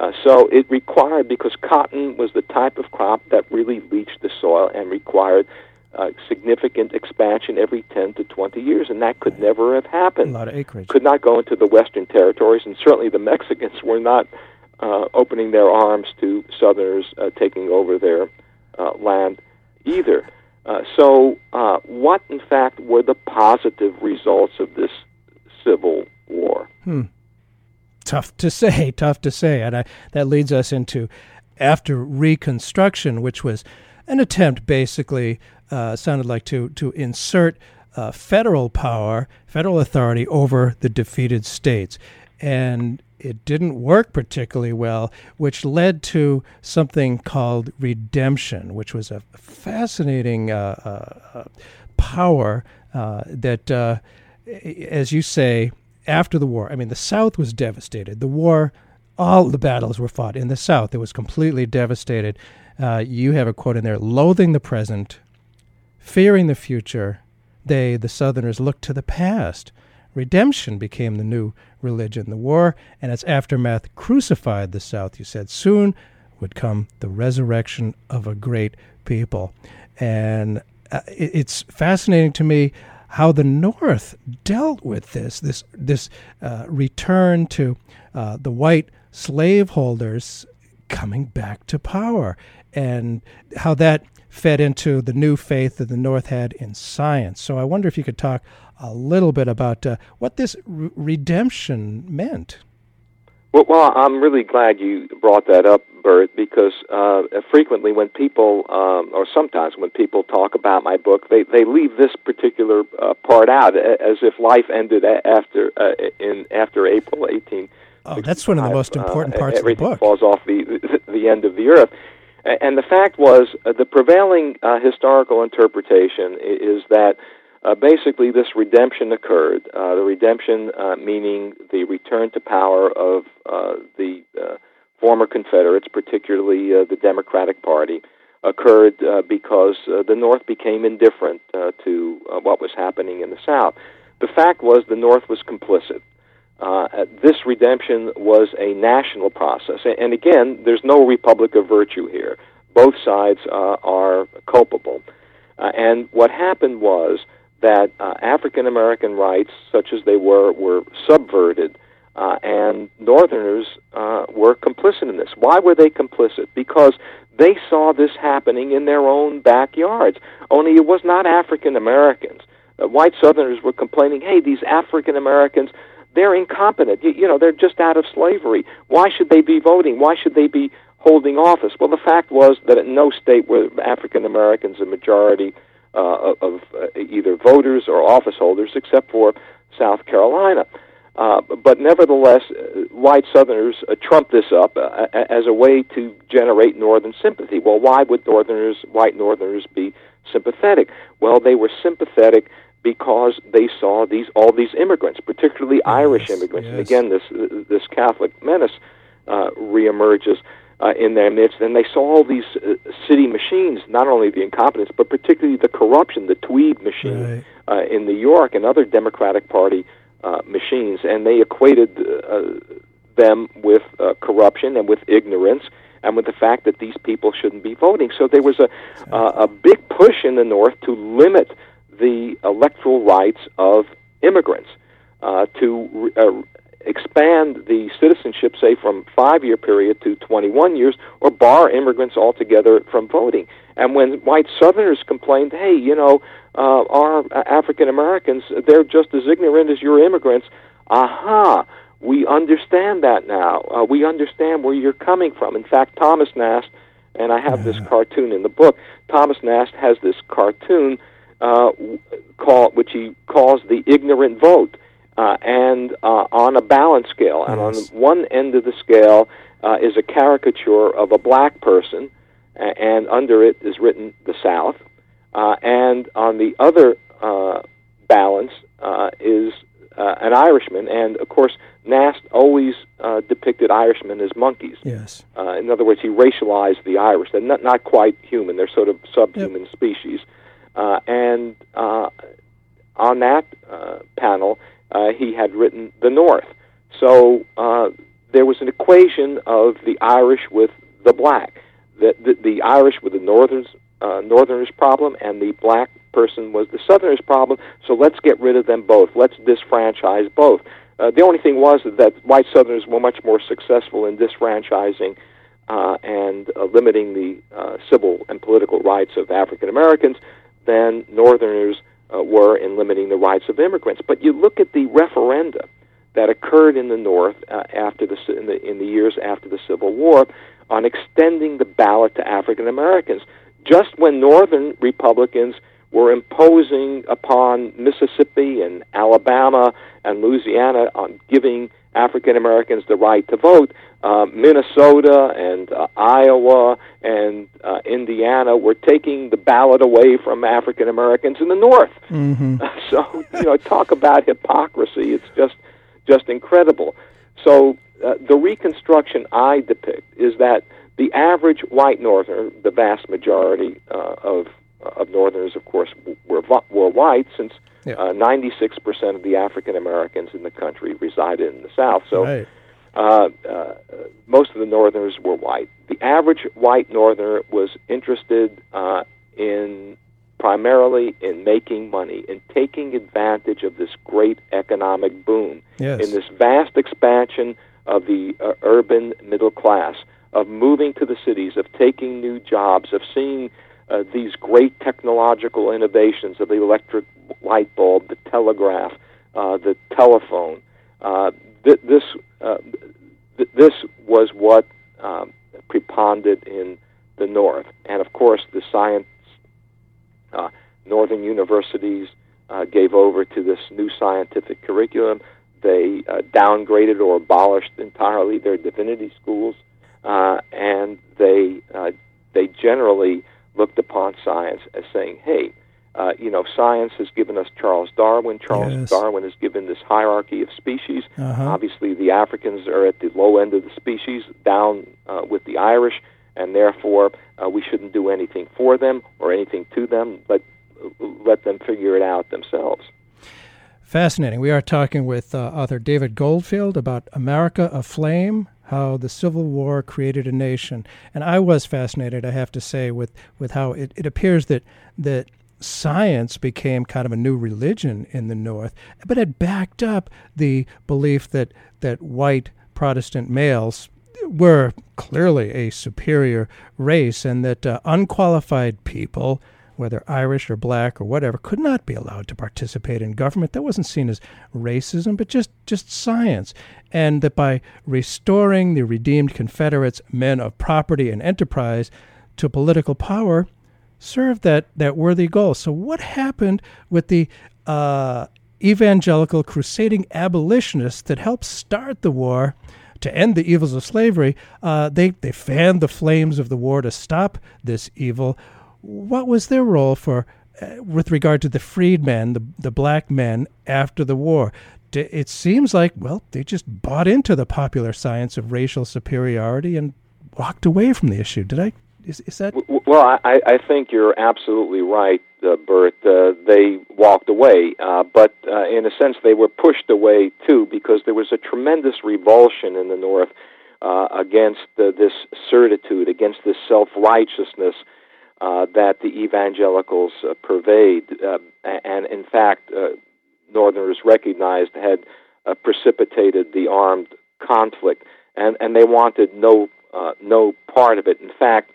Uh, so it required, because cotton was the type of crop that really leached the soil and required uh, significant expansion every 10 to 20 years, and that could never have happened. A lot of acreage. Could not go into the Western territories, and certainly the Mexicans were not uh, opening their arms to Southerners uh, taking over their uh, land either. Uh, so, uh, what in fact were the positive results of this civil war? Tough to say, tough to say. And I, that leads us into after Reconstruction, which was an attempt basically, uh, sounded like to, to insert uh, federal power, federal authority over the defeated states. And it didn't work particularly well, which led to something called redemption, which was a fascinating uh, uh, uh, power uh, that, as you say, after the war, I mean, the South was devastated. The war, all the battles were fought in the South. It was completely devastated. Uh, you have a quote in there loathing the present, fearing the future, they, the Southerners, looked to the past. Redemption became the new religion. The war and its aftermath crucified the South, you said. Soon would come the resurrection of a great people. And uh, it, it's fascinating to me how the North dealt with this this this uh, return to uh, the white slaveholders coming back to power, and how that fed into the new faith that the North had in science. So I wonder if you could talk a little bit about uh, what this re- redemption meant. Well, well, I'm really glad you brought that up, Because uh, frequently when people, um, or sometimes when people talk about my book, they, they leave this particular uh, part out as if life ended after uh, in after April 18. Oh, that's one of the most important uh, parts of the book. falls off the the end of the earth. And the fact was, uh, the prevailing uh, historical interpretation is that uh, basically this redemption occurred. Uh, the redemption uh, meaning the return to power of uh, the former Confederates, particularly the Democratic Party, occurred because the North became indifferent to what was happening in the South. The fact was the North was complicit. Uh, this redemption was a national process. And again, there's no republic of virtue here. Both sides uh, are culpable. Uh, and what happened was that uh, African American rights, such as they were, were subverted, uh, and Northerners uh, were complicit in this. Why were they complicit? Because they saw this happening in their own backyards. Only it was not African Americans. white Southerners were complaining, "Hey, these African Americans." they're incompetent. You, you know, they're just out of slavery. Why should they be voting? Why should they be holding office? Well, the fact was that in no state were African Americans a majority uh, of uh, either voters or office holders, except for South Carolina. Uh, but nevertheless, uh, white Southerners uh, trump this up uh, as a way to generate Northern sympathy. Well, why would Northerners, white Northerners, be sympathetic? Well, they were sympathetic because they saw these all these immigrants, particularly yes, Irish immigrants. Yes. And again, this this Catholic menace uh, reemerges uh, in their midst, and they saw all these uh, city machines, not only the incompetence, but particularly the corruption, the Tweed machine right. uh, in New York and other Democratic Party uh, machines, and they equated uh, them with uh, corruption and with ignorance. And with the fact that these people shouldn't be voting, so there was a uh, a big push in the North to limit the electoral rights of immigrants, uh, to uh, expand the citizenship, say, from five-year period to 21 years, or bar immigrants altogether from voting. And when white Southerners complained, hey, you know, uh, our African Americans, they're just as ignorant as your immigrants, aha, we understand that now. Uh, we understand where you're coming from. In fact, Thomas Nast, and I have this cartoon in the book, Thomas Nast has this cartoon uh, call, which he calls the ignorant vote, uh, and uh, on a balance scale. And on one end of the scale uh, is a caricature of a black person, and under it is written the South. Uh, and on the other uh, balance uh, is uh, an Irishman, and of course, Nast always uh, depicted Irishmen as monkeys. Yes. Uh, in other words, he racialized the Irish. They're not, not quite human. They're sort of subhuman yep. species. Uh, and uh, on that uh, panel, uh, he had written the North. So uh, there was an equation of the Irish with the black, the, the, the Irish were the Northerners, uh, Northerners problem, and the black person was the Southerners problem. So let's get rid of them both. Let's disfranchise both. Uh, the only thing was that white Southerners were much more successful in disfranchising uh, and uh, limiting the uh, civil and political rights of African Americans than Northerners uh, were in limiting the rights of immigrants. But you look at the referenda that occurred in the North uh, after the in, the in the years after the Civil War on extending the ballot to African Americans. Just when Northern Republicans were imposing upon Mississippi and Alabama and Louisiana on giving African Americans the right to vote, uh, Minnesota and uh, Iowa and uh, Indiana were taking the ballot away from African Americans in the North. Mm-hmm. So you know, talk about hypocrisy. It's just just incredible. So uh, the reconstruction I depict is that the average white Northerner, the vast majority uh, of of Northerners, of course, were were white, since uh, ninety six percent of the African Americans in the country resided in the South. So. Right Uh, uh, most of the Northerners were white. The average white Northerner was interested uh, in primarily in making money and taking advantage of this great economic boom Yes. in this vast expansion of the uh, urban middle class, of moving to the cities, of taking new jobs, of seeing uh, these great technological innovations of the electric light bulb, the telegraph, uh, the telephone. Uh, th- this uh, th- this was what um, preponderated in the North, and of course the science. Uh, northern universities uh, gave over to this new scientific curriculum. They uh, downgraded or abolished entirely their divinity schools, uh, and they uh, they generally looked upon science as saying, "Hey, uh, you know, science has given us Charles Darwin. Charles Yes. Darwin has given this hierarchy of species. Uh-huh. Obviously, the Africans are at the low end of the species, down uh, with the Irish, and therefore uh, we shouldn't do anything for them or anything to them, but let them figure it out themselves." Fascinating. We are talking with uh, author David Goldfield about America Aflame, how the Civil War created a nation. And I was fascinated, I have to say, with, with how it, it appears that that science became kind of a new religion in the North, but it backed up the belief that that white Protestant males were clearly a superior race, and that uh, unqualified people whether Irish or black or whatever, could not be allowed to participate in government. That wasn't seen as racism, but just, just science. And that by restoring the redeemed Confederates, men of property and enterprise, to political power, served that, that worthy goal. So, what happened with the uh, evangelical crusading abolitionists that helped start the war? To end the evils of slavery, uh, they, they fanned the flames of the war to stop this evil what was their role for uh, with regard to the freedmen, the the black men after the war? D- It seems like well, they just bought into the popular science of racial superiority and walked away from the issue. Did I? Is, is that? Well, I, I think you're absolutely right, uh, Burt. Uh, they walked away, uh, but uh, in a sense, they were pushed away too because there was a tremendous revulsion in the North uh, against uh, this certitude, against this self righteousness uh, that the evangelicals uh, pervade, uh, and in fact, uh, Northerners recognized had uh, precipitated the armed conflict, and and they wanted no uh, no part of it. In fact, uh,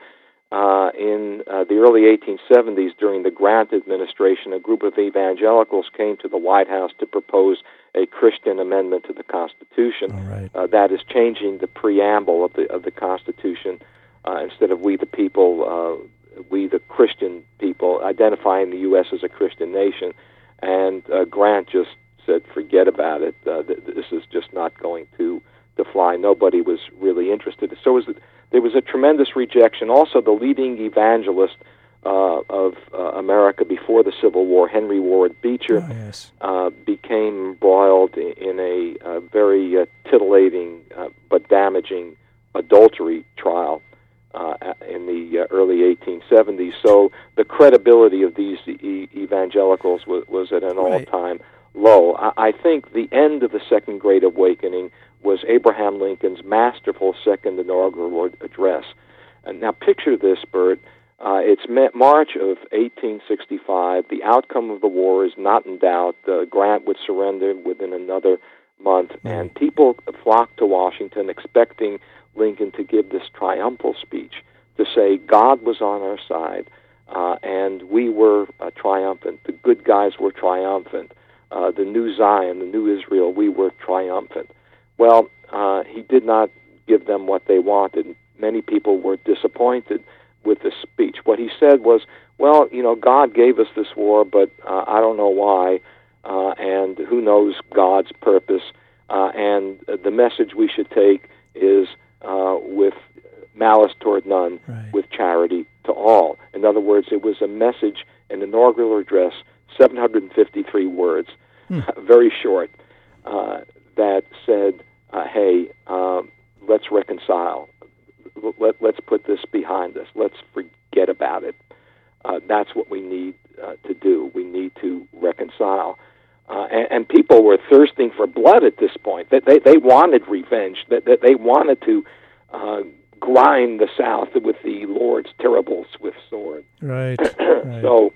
in uh, the early 1870s, during the Grant administration, a group of evangelicals came to the White House to propose a Christian amendment to the Constitution right. uh, that is changing the preamble of the of the Constitution. Uh, instead of "we the people," uh, we the Christian people, identifying the U.S. as a Christian nation. And uh, Grant just said, "Forget about it. Uh, th- this is just not going to to fly." Nobody was really interested. So was there was a tremendous rejection. Also, the leading evangelist uh, of uh, America before the Civil War, Henry Ward Beecher, Oh, yes. uh, became embroiled in a uh, very uh, titillating uh, but damaging adultery trial uh, in the uh, early 1870s. So the credibility of these e- evangelicals was, was at an Right. all-time low. I, I think the end of the Second Great Awakening was Abraham Lincoln's masterful second inaugural address. And now picture this, Burt. Uh, it's March of 1865. The outcome of the war is not in doubt. Uh, Grant would surrender within another month, and people flocked to Washington expecting Lincoln to give this triumphal speech to say God was on our side, uh, and we were uh, triumphant. The good guys were triumphant. Uh, the new Zion, the new Israel, we were triumphant. Well, uh, he did not give them what they wanted. Many people were disappointed with this speech. What he said was, well, you know, God gave us this war, but uh, I don't know why, uh, and who knows God's purpose. Uh, and the message we should take is uh, with malice toward none, Right. with charity to all. In other words, it was a message, an inaugural address, 753 words, very short, uh, that said, uh, hey, um, let's reconcile. Let, let's put this behind us. Let's forget about it. Uh, that's what we need uh, to do. We need to reconcile. Uh, and, and people were thirsting for blood at this point. That they, they wanted revenge. That, that they wanted to uh, grind the South with the Lord's terrible swift sword. Right. right. so,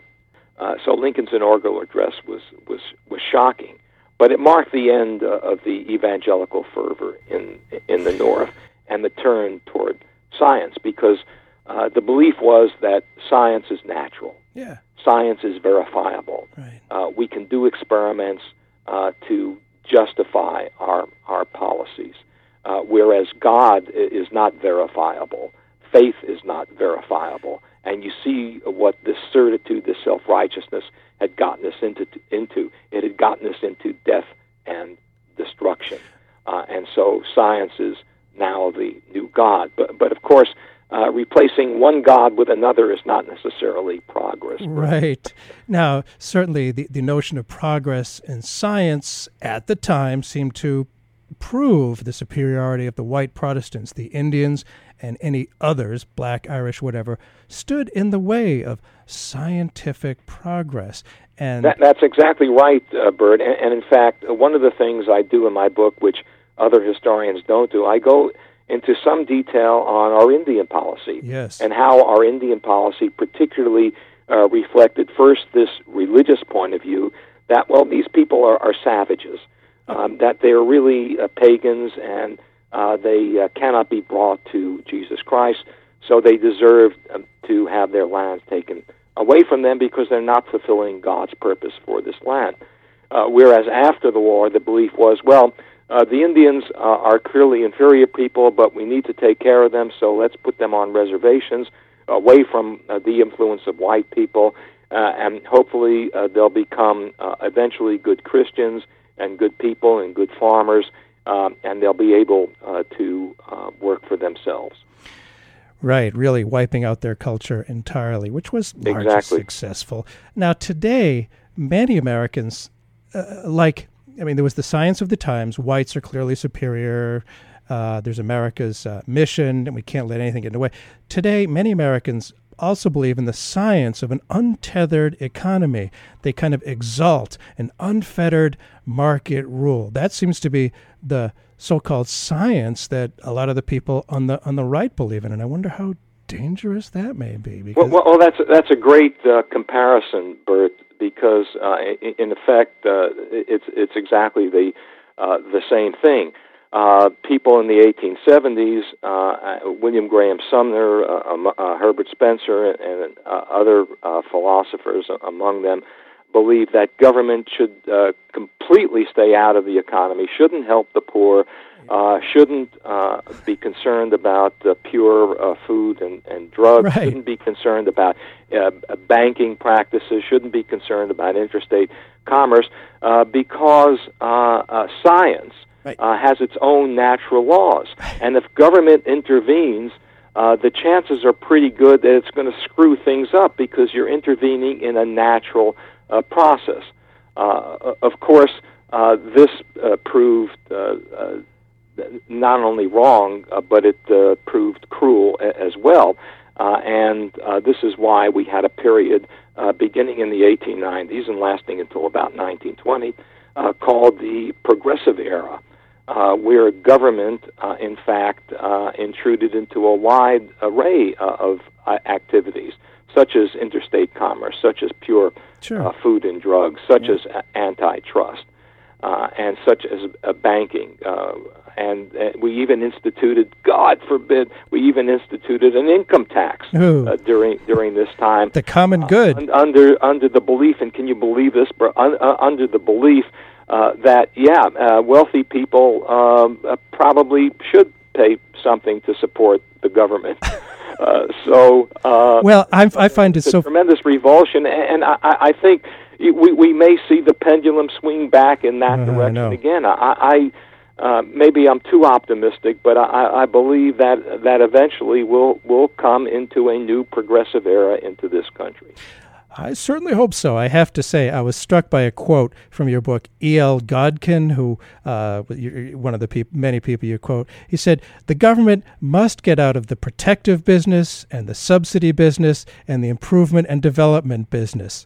uh, so Lincoln's inaugural address was was was shocking, but it marked the end uh, of the evangelical fervor in in the North and the turn toward science because uh, the belief was that science is natural. Yeah. Science is verifiable. Right. Uh, we can do experiments uh, to justify our our policies, uh, whereas God is not verifiable. Faith is not verifiable, and you see what this certitude, this self righteousness, had gotten us into. Into it had gotten us into death and destruction, uh, and so science is now the new God. But but of course uh, replacing one God with another is not necessarily progress. Right. Now, certainly the, the notion of progress in science at the time seemed to prove the superiority of the white Protestants. The Indians and any others, black, Irish, whatever, stood in the way of scientific progress. And that, that's exactly right, uh, Burt. And, and in fact, one of the things I do in my book, which other historians don't do, I go into some detail on our Indian policy yes. and how our Indian policy particularly uh, reflected first this religious point of view that well these people are, are savages, um, that they are really uh, pagans and uh, they uh, cannot be brought to Jesus Christ, so they deserve um, to have their lands taken away from them because they're not fulfilling God's purpose for this land. Uh, whereas after the war, the belief was well uh, the Indians uh, are clearly inferior people, but we need to take care of them, so let's put them on reservations away from uh, the influence of white people, uh, and hopefully uh, they'll become uh, eventually good Christians and good people and good farmers, um, and they'll be able uh, to uh, work for themselves. Right, really wiping out their culture entirely, which was largely exactly. successful. Now, today, many Americans, uh, like I mean, there was the science of the times. Whites are clearly superior. Uh, there's America's uh, mission, and we can't let anything get in the way. Today, many Americans also believe in the science of an untethered economy. They kind of exalt an unfettered market rule. That seems to be the so-called science that a lot of the people on the on the right believe in, and I wonder how dangerous that may be. Well, well, that's that's a great uh, comparison, Burt because uh, in effect uh, it's it's exactly the uh, the same thing. Uh, people in the 1870s, uh, uh, William Graham Sumner, uh, uh, Herbert Spencer, and, uh, other uh, philosophers among them, believed that government should uh, completely stay out of the economy, shouldn't help the poor, uh, shouldn't uh, be concerned about uh, pure uh, food and, and drugs, right. shouldn't be concerned about uh, banking practices, shouldn't be concerned about interstate commerce, uh, because uh, uh, science right. uh, has its own natural laws. And if government intervenes, uh, the chances are pretty good that it's going to screw things up because you're intervening in a natural uh, process. Uh, of course, uh, this uh, proved uh, uh, not only wrong, uh, but it uh, proved cruel a- as well. Uh, and uh, this is why we had a period uh, beginning in the 1890s and lasting until about 1920 uh, called the Progressive Era, uh, where government, uh, in fact, uh, intruded into a wide array uh, of uh, activities, such as interstate commerce, such as pure Sure. uh, food and drugs, such as uh, antitrust, uh, and such as uh, banking. Uh, and uh, we even instituted, God forbid, we even instituted an income tax uh, during during this time. the common good. Un- under under the belief, and can you believe this? bro- Un- uh, under the belief uh, that yeah, uh, wealthy people um, uh, probably should pay something to support the government. uh, so uh, well, I'm, I find it it's so tremendous revulsion, and I, I I think we we may see the pendulum swing back in that Uh, direction know. again. I. I uh, maybe I'm too optimistic, but I, I believe that that eventually we'll will come into a new progressive era into this country. I certainly hope so. I have to say, I was struck by a quote from your book, E.L. Godkin, who uh, one of the peop- many people you quote. He said, The government must get out of the protective business and the subsidy business and the improvement and development business.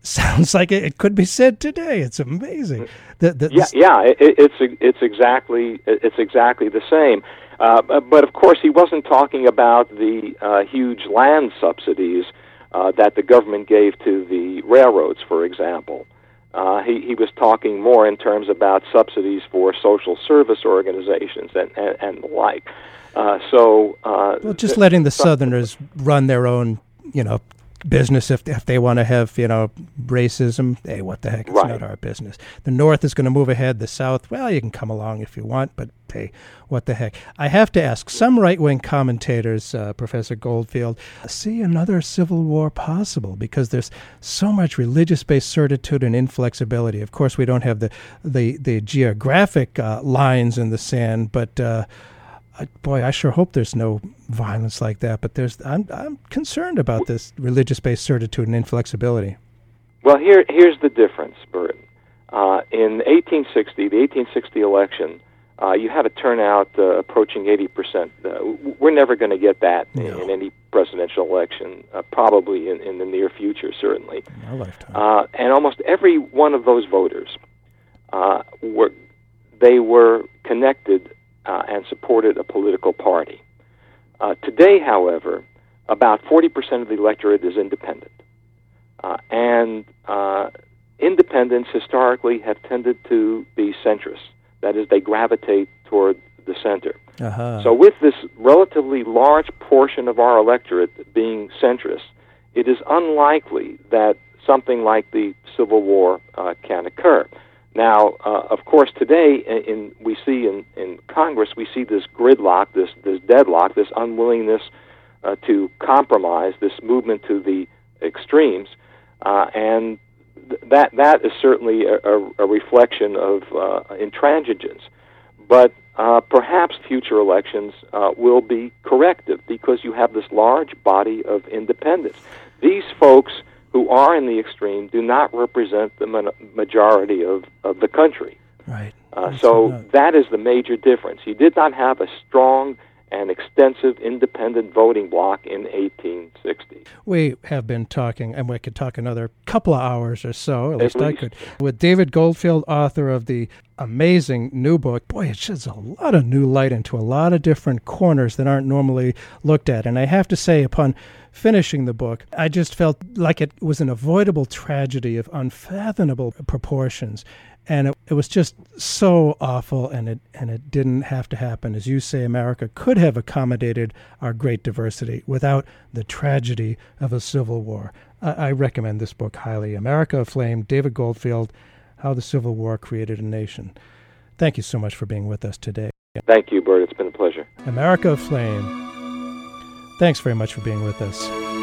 sounds like it, it could be said today. It's amazing. The, the, yeah, yeah, it, it's it's exactly it's exactly the same. Uh, but of course, he wasn't talking about the uh, huge land subsidies uh, that the government gave to the railroads, for example. Uh, he, he was talking more in terms about subsidies for social service organizations and, and, and the like. Uh, so, uh, well, just letting the Southerners run their own, you know, business if if they want to have you know racism. Hey, what the heck? It's right. not our business. The North is going to move ahead. The South, well, you can come along if you want, but hey, what the heck? I have to ask. Some right wing commentators, uh, Professor Goldfield, see another civil war possible because there's so much religious based certitude and inflexibility. Of course, we don't have the the the geographic uh, lines in the sand, but. Uh, boy, I sure hope there's no violence like that. But there's, I'm, I'm concerned about this religious-based certitude and inflexibility. Well, here, here's the difference, Burt. Uh, in 1860, the 1860 election, uh, you had a turnout uh, approaching 80 percent. Uh, we're never going to get that no. in, in, any presidential election, uh, probably in, in, the near future, certainly. In our lifetime. Uh, and almost every one of those voters were they were connected uh, and supported a political party. Uh, today, however, about 40% of the electorate is independent. Uh, and uh, independents historically have tended to be centrist. That is, they gravitate toward the center. Uh-huh. So, with this relatively large portion of our electorate being centrist, it is unlikely that something like the Civil War uh, can occur. Now, uh, of course, today in, in, we see in, in Congress we see this gridlock, this this deadlock, this unwillingness uh, to compromise, this movement to the extremes, uh, and th- that that is certainly a, a, a reflection of uh, intransigence. But uh, perhaps future elections uh, will be corrective because you have this large body of independents. These folks who are in the extreme do not represent the majority of, of the country. Right. Uh, so that is the major difference. He did not have a strong and extensive independent voting bloc in 1860. We have been talking, and we could talk another couple of hours or so, at, at least, least, I could, with David Goldfield, author of the amazing new book. Boy, it sheds a lot of new light into a lot of different corners that aren't normally looked at. And I have to say, upon finishing the book, I just felt like it was an avoidable tragedy of unfathomable proportions. And it, it was just so awful, and it and it didn't have to happen. As you say, America could have accommodated our great diversity without the tragedy of a civil war. I, I recommend this book highly. America Aflame, David Goldfield, How the Civil War Created a Nation. Thank you so much for being with us today. Thank you, Burt. It's been a pleasure. America Aflame. Thanks very much for being with us.